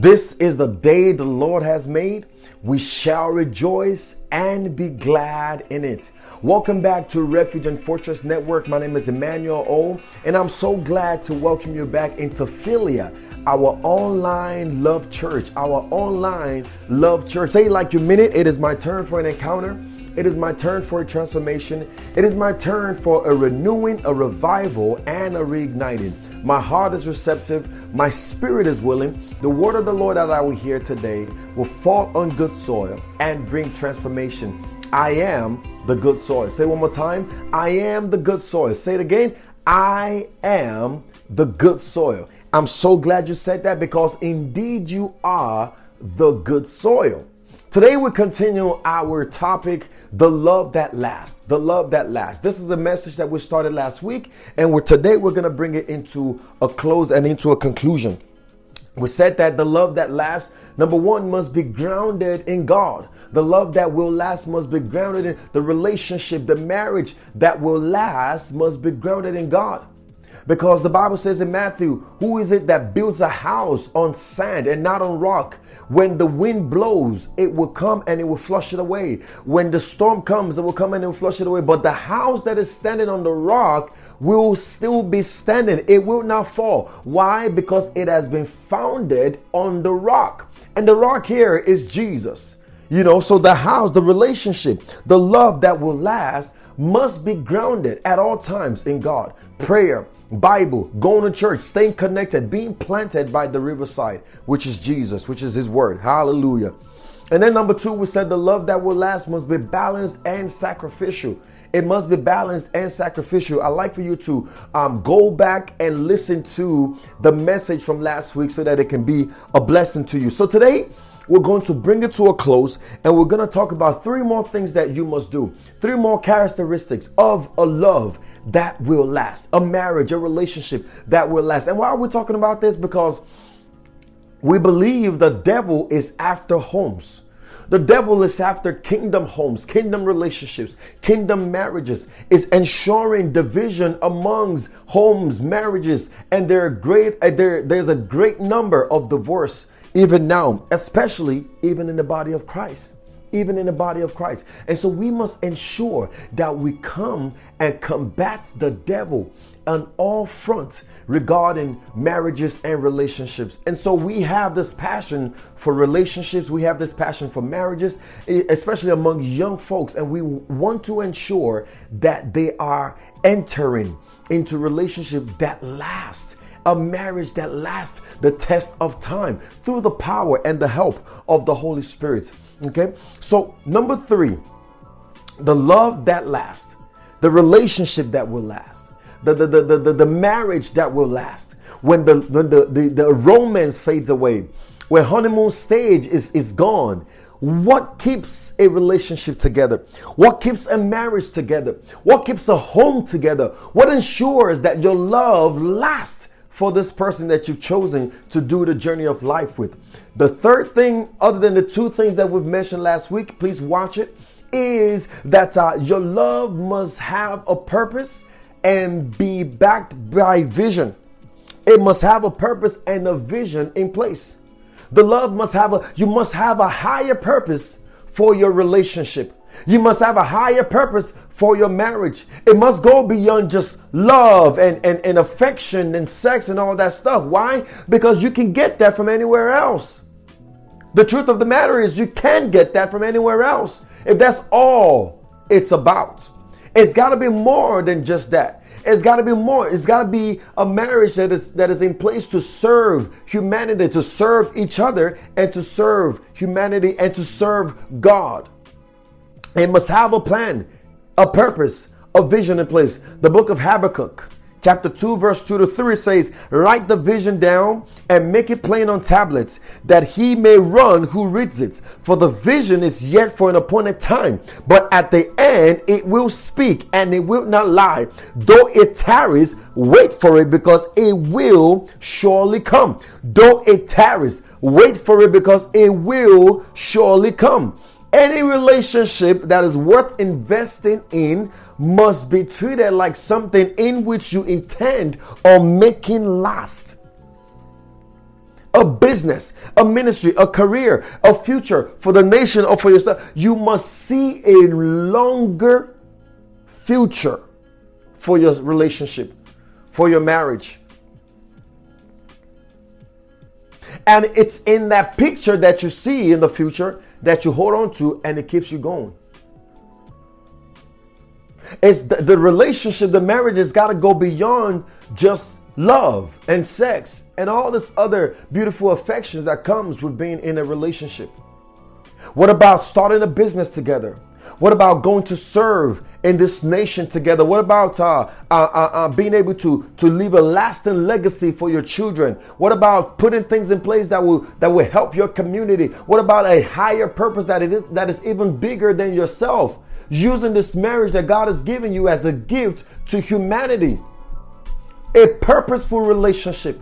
This is the day the Lord has made. We shall rejoice and be glad in it. Welcome back to Refuge and Fortress Network. My name is Emmanuel O, and I'm so glad to welcome you back into Philia, our online love church. Our online love church. Say like you it. It is my turn for an encounter. It is my turn for a transformation. It is my turn for a renewing, a revival, and a reigniting. My heart is receptive. My spirit is willing. The word of the Lord that I will hear today will fall on good soil and bring transformation. I am the good soil. Say one more time. I am the good soil. Say it again. I am the good soil. I'm so glad you said that because indeed you are the good soil. Today we continue our topic, the love that lasts. The love that lasts. This is a message that we started last week, and we're, today we're going to bring it into a close and into a conclusion. We said that the love that lasts, number one, must be grounded in God. The love that will last must be grounded in the relationship, the marriage that will last must be grounded in God. Because the Bible says in Matthew, who is it that builds a house on sand and not on rock? When the wind blows, it will come and it will flush it away. When the storm comes, it will come and it will flush it away. But the house that is standing on the rock will still be standing. It will not fall. Why? Because it has been founded on the rock. And the rock here is Jesus. You know, so the house, the relationship, the love that will last must be grounded at all times in God. Prayer, Bible, going to church, staying connected, being planted by the riverside, which is Jesus, which is His Word. Hallelujah. And then number two, we said the love that will last must be balanced and sacrificial. It must be balanced and sacrificial. I'd like for you to um, go back and listen to the message from last week so that it can be a blessing to you. So today, we're going to bring it to a close and we're going to talk about three more things that you must do. Three more characteristics of a love that will last, a marriage, a relationship that will last. And why are we talking about this? Because we believe the devil is after homes. The devil is after kingdom homes, kingdom relationships, kingdom marriages, is ensuring division amongst homes, marriages, and there are great uh, there, there's a great number of divorce even now, especially even in the body of Christ. Even in the body of Christ. And so we must ensure that we come and combat the devil on all fronts regarding marriages and relationships. And so we have this passion for relationships, we have this passion for marriages, especially among young folks, and we want to ensure that they are entering into relationship that last a marriage that lasts the test of time through the power and the help of the Holy Spirit. Okay, so number three, the love that lasts, the relationship that will last, the, the, the, the, the marriage that will last. When the when the, the, the romance fades away, when honeymoon stage is, is gone, what keeps a relationship together? What keeps a marriage together? What keeps a home together? What ensures that your love lasts for this person that you've chosen to do the journey of life with. The third thing, other than the two things that we've mentioned last week, please watch it, is that uh, your love must have a purpose and be backed by vision. It must have a purpose and a vision in place. The love must have a, you must have a higher purpose for your relationship. You must have a higher purpose for your marriage. It must go beyond just love and, and, and affection and sex and all that stuff. Why? Because you can get that from anywhere else. The truth of the matter is, you can get that from anywhere else if that's all it's about. It's got to be more than just that. It's got to be more. It's got to be a marriage that is that is in place to serve humanity, to serve each other, and to serve humanity and to serve God. It must have a plan, a purpose, a vision in place. The book of Habakkuk, chapter 2, verse 2 to 3 says, Write the vision down and make it plain on tablets, that he may run who reads it. For the vision is yet for an appointed time, but at the end it will speak and it will not lie. Though it tarries, wait for it because it will surely come. Though it tarries, wait for it because it will surely come. Any relationship that is worth investing in must be treated like something in which you intend on making last. A business, a ministry, a career, a future for the nation or for yourself. You must see a longer future for your relationship, for your marriage. And it's in that picture that you see in the future that you hold on to and it keeps you going. It's the, the relationship, the marriage has got to go beyond just love and sex and all this other beautiful affections that comes with being in a relationship. What about starting a business together? What about going to serve in this nation together? What about uh, uh, uh, uh, being able to, to leave a lasting legacy for your children? What about putting things in place that will that will help your community? What about a higher purpose that it is that is even bigger than yourself? Using this marriage that God has given you as a gift to humanity. A purposeful relationship,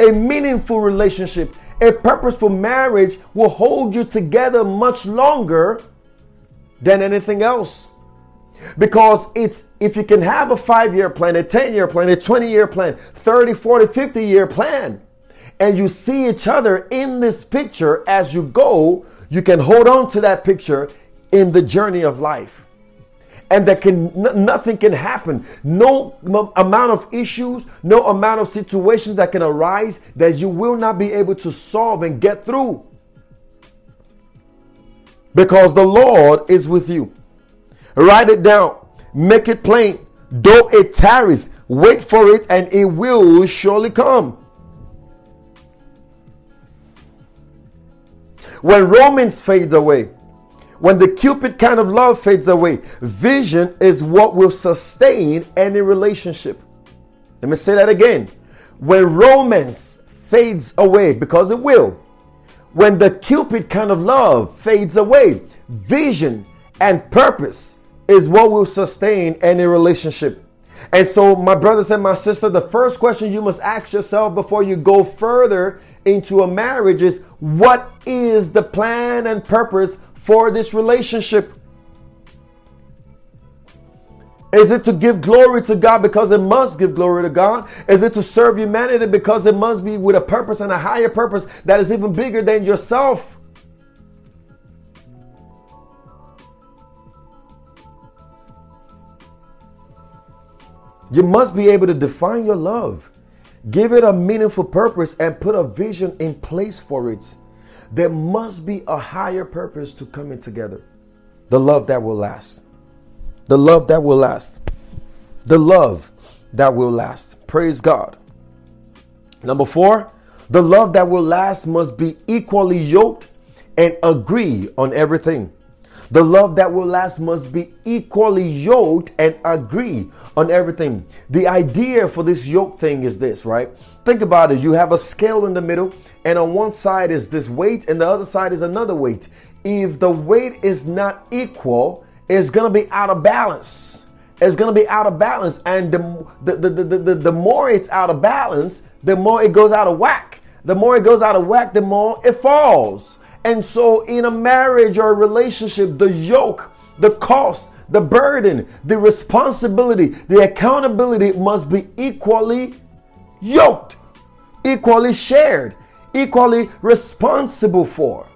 a meaningful relationship, a purposeful marriage will hold you together much longer than anything else. Because it's if you can have a five year plan, a 10 year plan, a 20 year plan, 30, 40, 50 year plan, and you see each other in this picture as you go, you can hold on to that picture in the journey of life. And that can nothing can happen. No amount of issues, no amount of situations that can arise that you will not be able to solve and get through because the Lord is with you. Write it down, make it plain. Though it tarries, wait for it and it will surely come. When romance fades away, when the Cupid kind of love fades away, vision is what will sustain any relationship. Let me say that again. When romance fades away, because it will, when the Cupid kind of love fades away, vision and purpose is what will sustain any relationship. And so, my brothers and my sister, the first question you must ask yourself before you go further into a marriage is what is the plan and purpose for this relationship? Is it to give glory to God because it must give glory to God? Is it to serve humanity because it must be with a purpose and a higher purpose that is even bigger than yourself? You must be able to define your love, give it a meaningful purpose, and put a vision in place for it. There must be a higher purpose to coming together. The love that will last. The love that will last. The love that will last. Praise God. Number four, the love that will last must be equally yoked and agree on everything. The love that will last must be equally yoked and agree on everything. The idea for this yoke thing is this, right? Think about it. You have a scale in the middle, and on one side is this weight, and the other side is another weight. If the weight is not equal, it's going to be out of balance. It's going to be out of balance. And the, the, the, the, the, the more it's out of balance, the more it goes out of whack. The more it goes out of whack, the more it falls. And so, in a marriage or a relationship, the yoke, the cost, the burden, the responsibility, the accountability must be equally yoked, equally shared, equally responsible for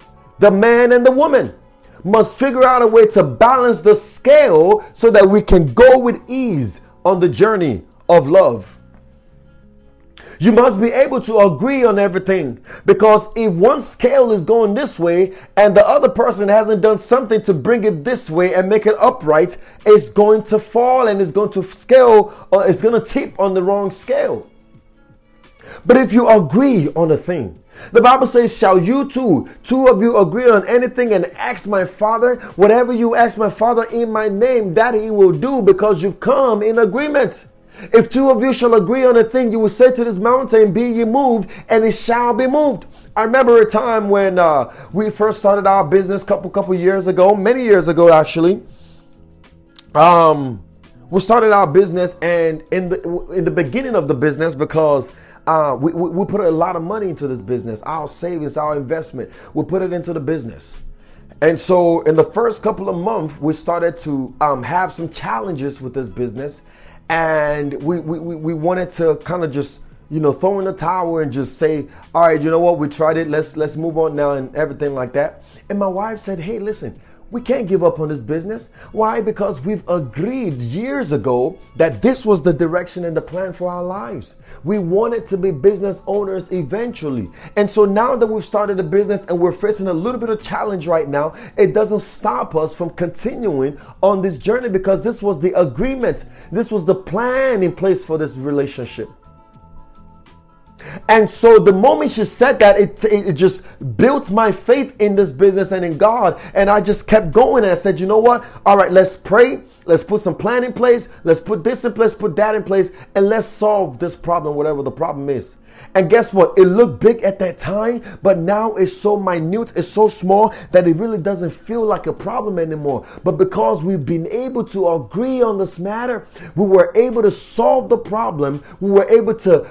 the man and the woman must figure out a way to balance the scale so that we can go with ease on the journey of love. You must be able to agree on everything because if one scale is going this way and the other person hasn't done something to bring it this way and make it upright, it's going to fall and it's going to scale or it's going to tip on the wrong scale. But if you agree on a thing, the Bible says, Shall you two, two of you agree on anything and ask my Father? Whatever you ask my Father in my name, that he will do because you've come in agreement. If two of you shall agree on a thing, you will say to this mountain, Be ye moved, and it shall be moved. I remember a time when uh, we first started our business, couple couple years ago, many years ago actually. Um, we started our business, and in the in the beginning of the business, because uh, we, we, we put a lot of money into this business, our savings, our investment. We put it into the business. And so, in the first couple of months, we started to um, have some challenges with this business, and we, we, we wanted to kind of just you know, throw in the towel and just say, all right, you know what, we tried it, let's let's move on now and everything like that. And my wife said, hey, listen, we can't give up on this business. Why? Because we've agreed years ago that this was the direction and the plan for our lives. We wanted to be business owners eventually. And so now that we've started a business and we're facing a little bit of challenge right now, it doesn't stop us from continuing on this journey because this was the agreement, this was the plan in place for this relationship. And so the moment she said that, it, it just built my faith in this business and in God. And I just kept going and I said, you know what? All right, let's pray. Let's put some plan in place. Let's put this in place, put that in place, and let's solve this problem, whatever the problem is. And guess what? It looked big at that time, but now it's so minute, it's so small that it really doesn't feel like a problem anymore. But because we've been able to agree on this matter, we were able to solve the problem. We were able to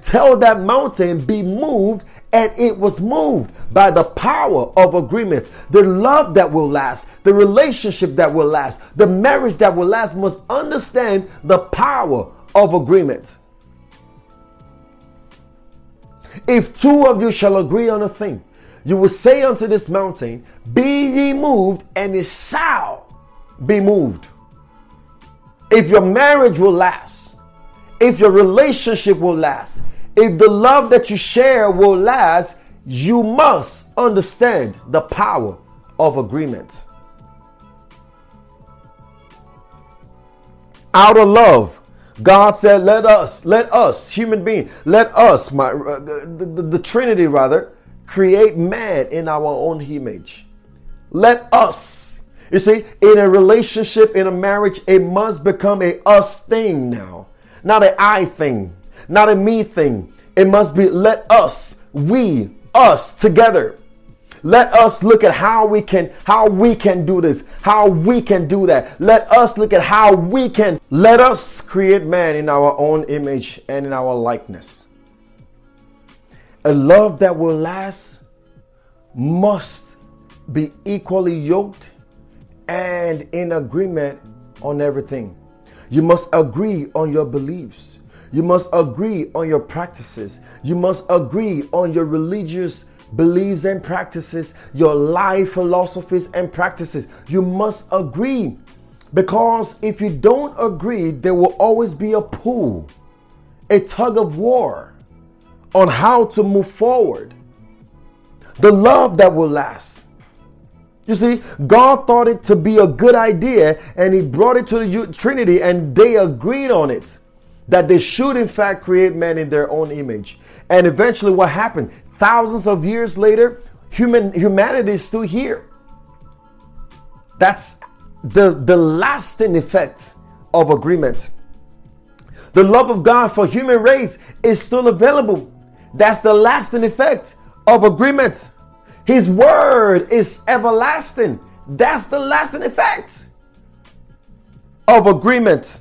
tell that mountain be moved and it was moved by the power of agreements. The love that will last, the relationship that will last, the marriage that will last must understand the power of agreements. If two of you shall agree on a thing, you will say unto this mountain, Be ye moved, and it shall be moved. If your marriage will last, if your relationship will last, if the love that you share will last, you must understand the power of agreement. Out of love, God said, "Let us, let us, human being, let us, my uh, the, the, the Trinity rather, create man in our own image. Let us." You see, in a relationship, in a marriage, it must become a us thing now, not an I thing, not a me thing. It must be let us, we, us together. Let us look at how we can how we can do this, how we can do that. Let us look at how we can let us create man in our own image and in our likeness. A love that will last must be equally yoked and in agreement on everything. You must agree on your beliefs. You must agree on your practices. You must agree on your religious beliefs and practices, your life philosophies and practices. You must agree because if you don't agree, there will always be a pull, a tug of war on how to move forward. The love that will last. You see, God thought it to be a good idea and He brought it to the Trinity and they agreed on it that they should, in fact, create man in their own image. And eventually, what happened? Thousands of years later, human humanity is still here. That's the, the lasting effect of agreement. The love of God for human race is still available. That's the lasting effect of agreement. His word is everlasting. That's the lasting effect of agreement.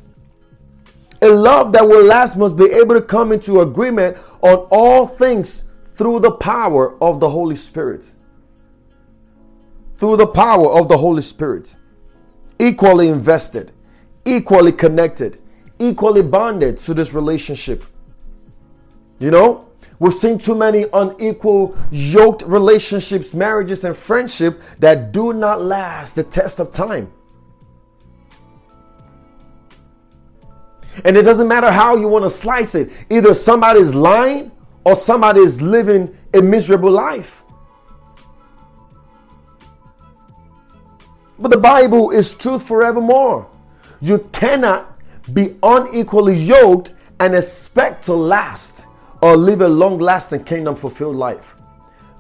A love that will last must be able to come into agreement on all things through the power of the Holy Spirit. Through the power of the Holy Spirit. Equally invested, equally connected, equally bonded to this relationship. You know, we've seen too many unequal, yoked relationships, marriages, and friendship that do not last the test of time. And it doesn't matter how you want to slice it. Either somebody's lying or somebody is living a miserable life. But the Bible is truth forevermore. You cannot be unequally yoked and expect to last or live a long lasting kingdom fulfilled life.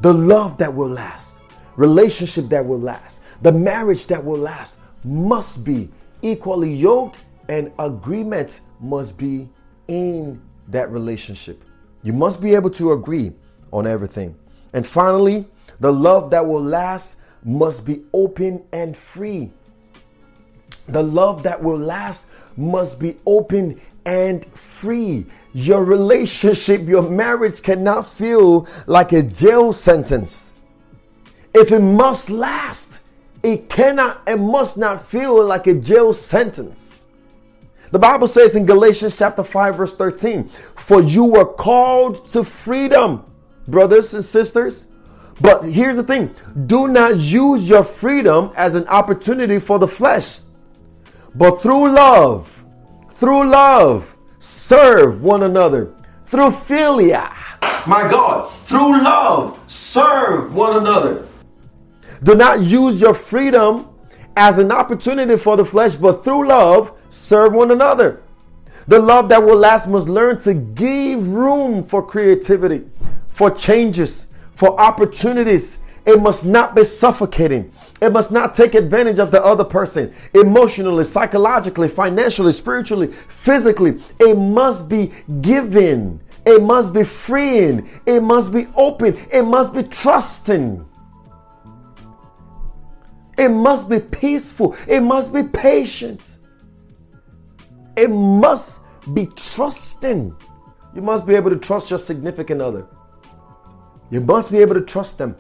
The love that will last, relationship that will last, the marriage that will last must be equally yoked and agreement must be in that relationship. You must be able to agree on everything. And finally, the love that will last must be open and free. The love that will last must be open and free. Your relationship, your marriage cannot feel like a jail sentence. If it must last, it cannot and must not feel like a jail sentence. The Bible says in Galatians chapter 5 verse 13, "For you were called to freedom, brothers and sisters." But here's the thing, do not use your freedom as an opportunity for the flesh, but through love, through love, serve one another. Through philia, my God, through love, serve one another. Do not use your freedom as an opportunity for the flesh, but through love, serve one another. The love that will last must learn to give room for creativity, for changes, for opportunities. It must not be suffocating. It must not take advantage of the other person emotionally, psychologically, financially, spiritually, physically. It must be given. It must be freeing. It must be open. It must be trusting. It must be peaceful. It must be patient. It must be trusting. You must be able to trust your significant other. You must be able to trust them.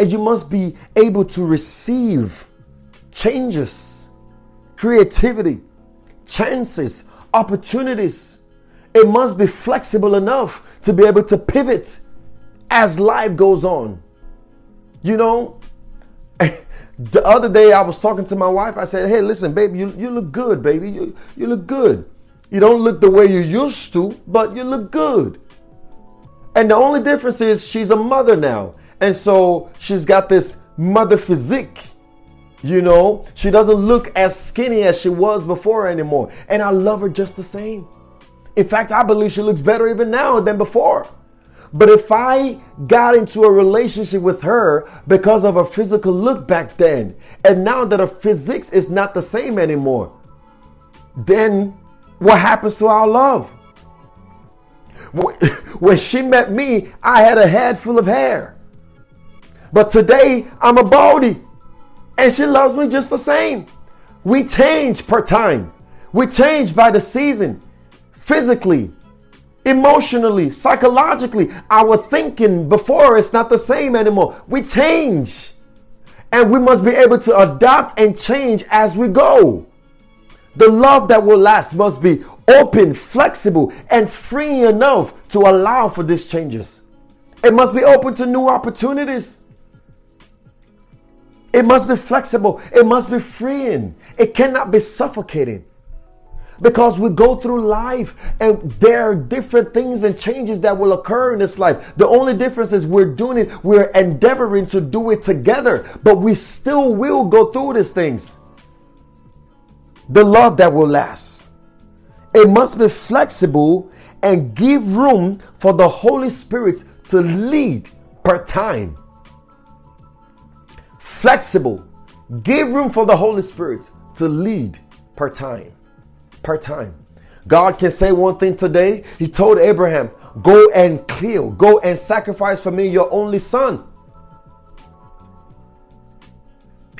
And you must be able to receive changes, creativity, chances, opportunities. It must be flexible enough to be able to pivot as life goes on. You know, The other day I was talking to my wife. I said, Hey, listen, baby, you, you look good, baby. You, you look good. You don't look the way you used to, but you look good. And the only difference is she's a mother now. And so she's got this mother physique. You know, she doesn't look as skinny as she was before anymore. And I love her just the same. In fact, I believe she looks better even now than before. But if I got into a relationship with her because of her physical look back then, and now that her physics is not the same anymore, then what happens to our love? When she met me, I had a head full of hair. But today, I'm a baldy. And she loves me just the same. We change per time. We change by the season, physically, emotionally, psychologically. Our thinking before is not the same anymore. We change. And we must be able to adapt and change as we go. The love that will last must be open, flexible, and free enough to allow for these changes. It must be open to new opportunities. It must be flexible. It must be freeing. It cannot be suffocating because we go through life and there are different things and changes that will occur in this life. The only difference is we're doing it, we're endeavoring to do it together, but we still will go through these things. The love that will last. It must be flexible and give room for the Holy Spirit to lead per time. Flexible. Give room for the Holy Spirit to lead per time per time. God can say one thing today. He told Abraham, Go and kill, go and sacrifice for me your only son.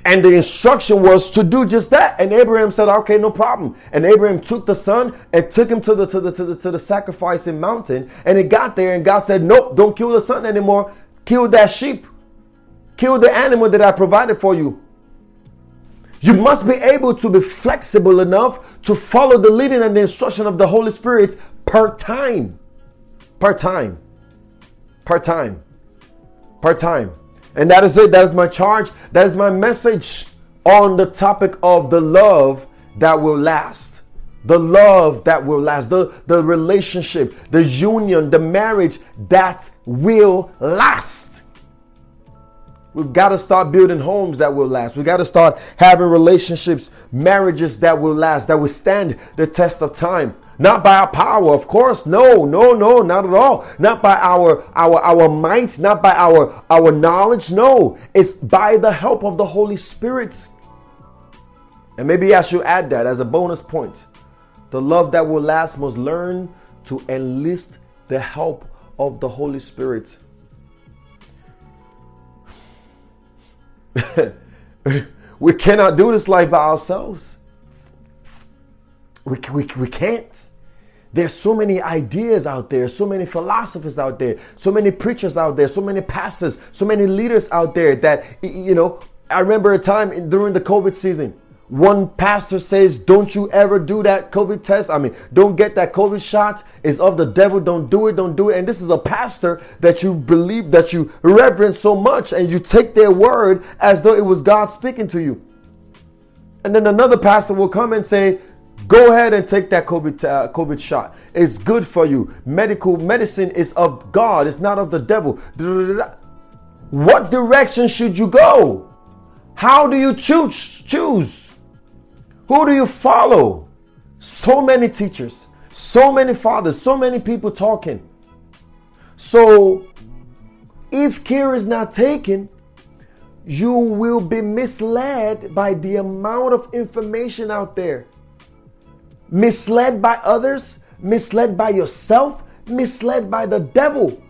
And the instruction was to do just that. And Abraham said, Okay, no problem. And Abraham took the son and took him to the to the to the to the sacrificing mountain. And he got there, and God said, Nope, don't kill the son anymore. Kill that sheep. Kill the animal that I provided for you. You must be able to be flexible enough to follow the leading and the instruction of the Holy Spirit per time. Per time. Per time. Per time. And that is it. That is my charge. That is my message on the topic of the love that will last. The love that will last. The, the relationship, the union, the marriage that will last. We've got to start building homes that will last. We've got to start having relationships, marriages that will last, that will stand the test of time. Not by our power, of course. No, no, no, not at all. Not by our our our minds, not by our our knowledge. No, it's by the help of the Holy Spirit. And maybe I should add that as a bonus point. The love that will last must learn to enlist the help of the Holy Spirit. we cannot do this life by ourselves. We, we, we can't. There's so many ideas out there, so many philosophers out there, so many preachers out there, so many pastors, so many leaders out there that, you know, I remember a time during the COVID season one pastor says, Don't you ever do that COVID test. I mean, don't get that COVID shot. It's of the devil. Don't do it. Don't do it. And this is a pastor that you believe, that you reverence so much, and you take their word as though it was God speaking to you. And then another pastor will come and say, Go ahead and take that COVID, uh, COVID shot. It's good for you. Medical medicine is of God, it's not of the devil. What direction should you go? How do you choose? choose? Who do you follow? So many teachers, so many fathers, so many people talking. So, if care is not taken, you will be misled by the amount of information out there. Misled by others, misled by yourself, misled by the devil.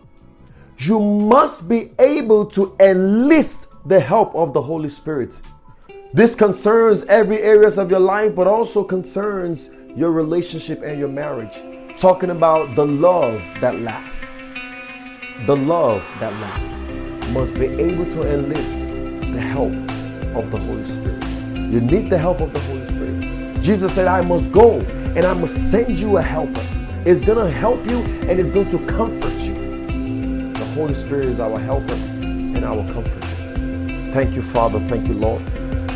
You must be able to enlist the help of the Holy Spirit. This concerns every areas of your life, but also concerns your relationship and your marriage. Talking about the love that lasts. The love that lasts must be able to enlist the help of the Holy Spirit. You need the help of the Holy Spirit. Jesus said, I must go and I must send you a helper. It's going to help you and it's going to comfort you. The Holy Spirit is our helper and our comforter. Thank you, Father. Thank you, Lord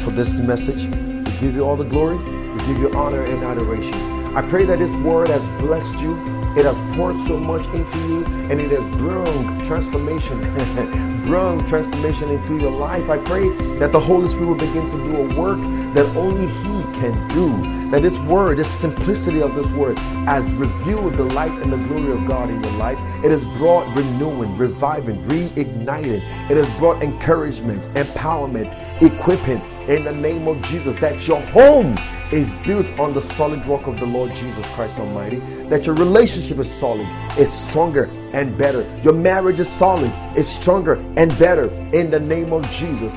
for this message. We give you all the glory, we give you honor and adoration. I pray that this word has blessed you. It has poured so much into you and it has brought transformation, brought transformation into your life. I pray that the Holy Spirit will begin to do a work that only He can do. That this word, this simplicity of this word, has revealed the light and the glory of God in your life. It has brought renewing, reviving, reigniting. It has brought encouragement, empowerment, equipping in the name of Jesus. That your home is built on the solid rock of the Lord Jesus Christ Almighty. That your relationship is solid, is stronger and better. Your marriage is solid, is stronger and better in the name of Jesus.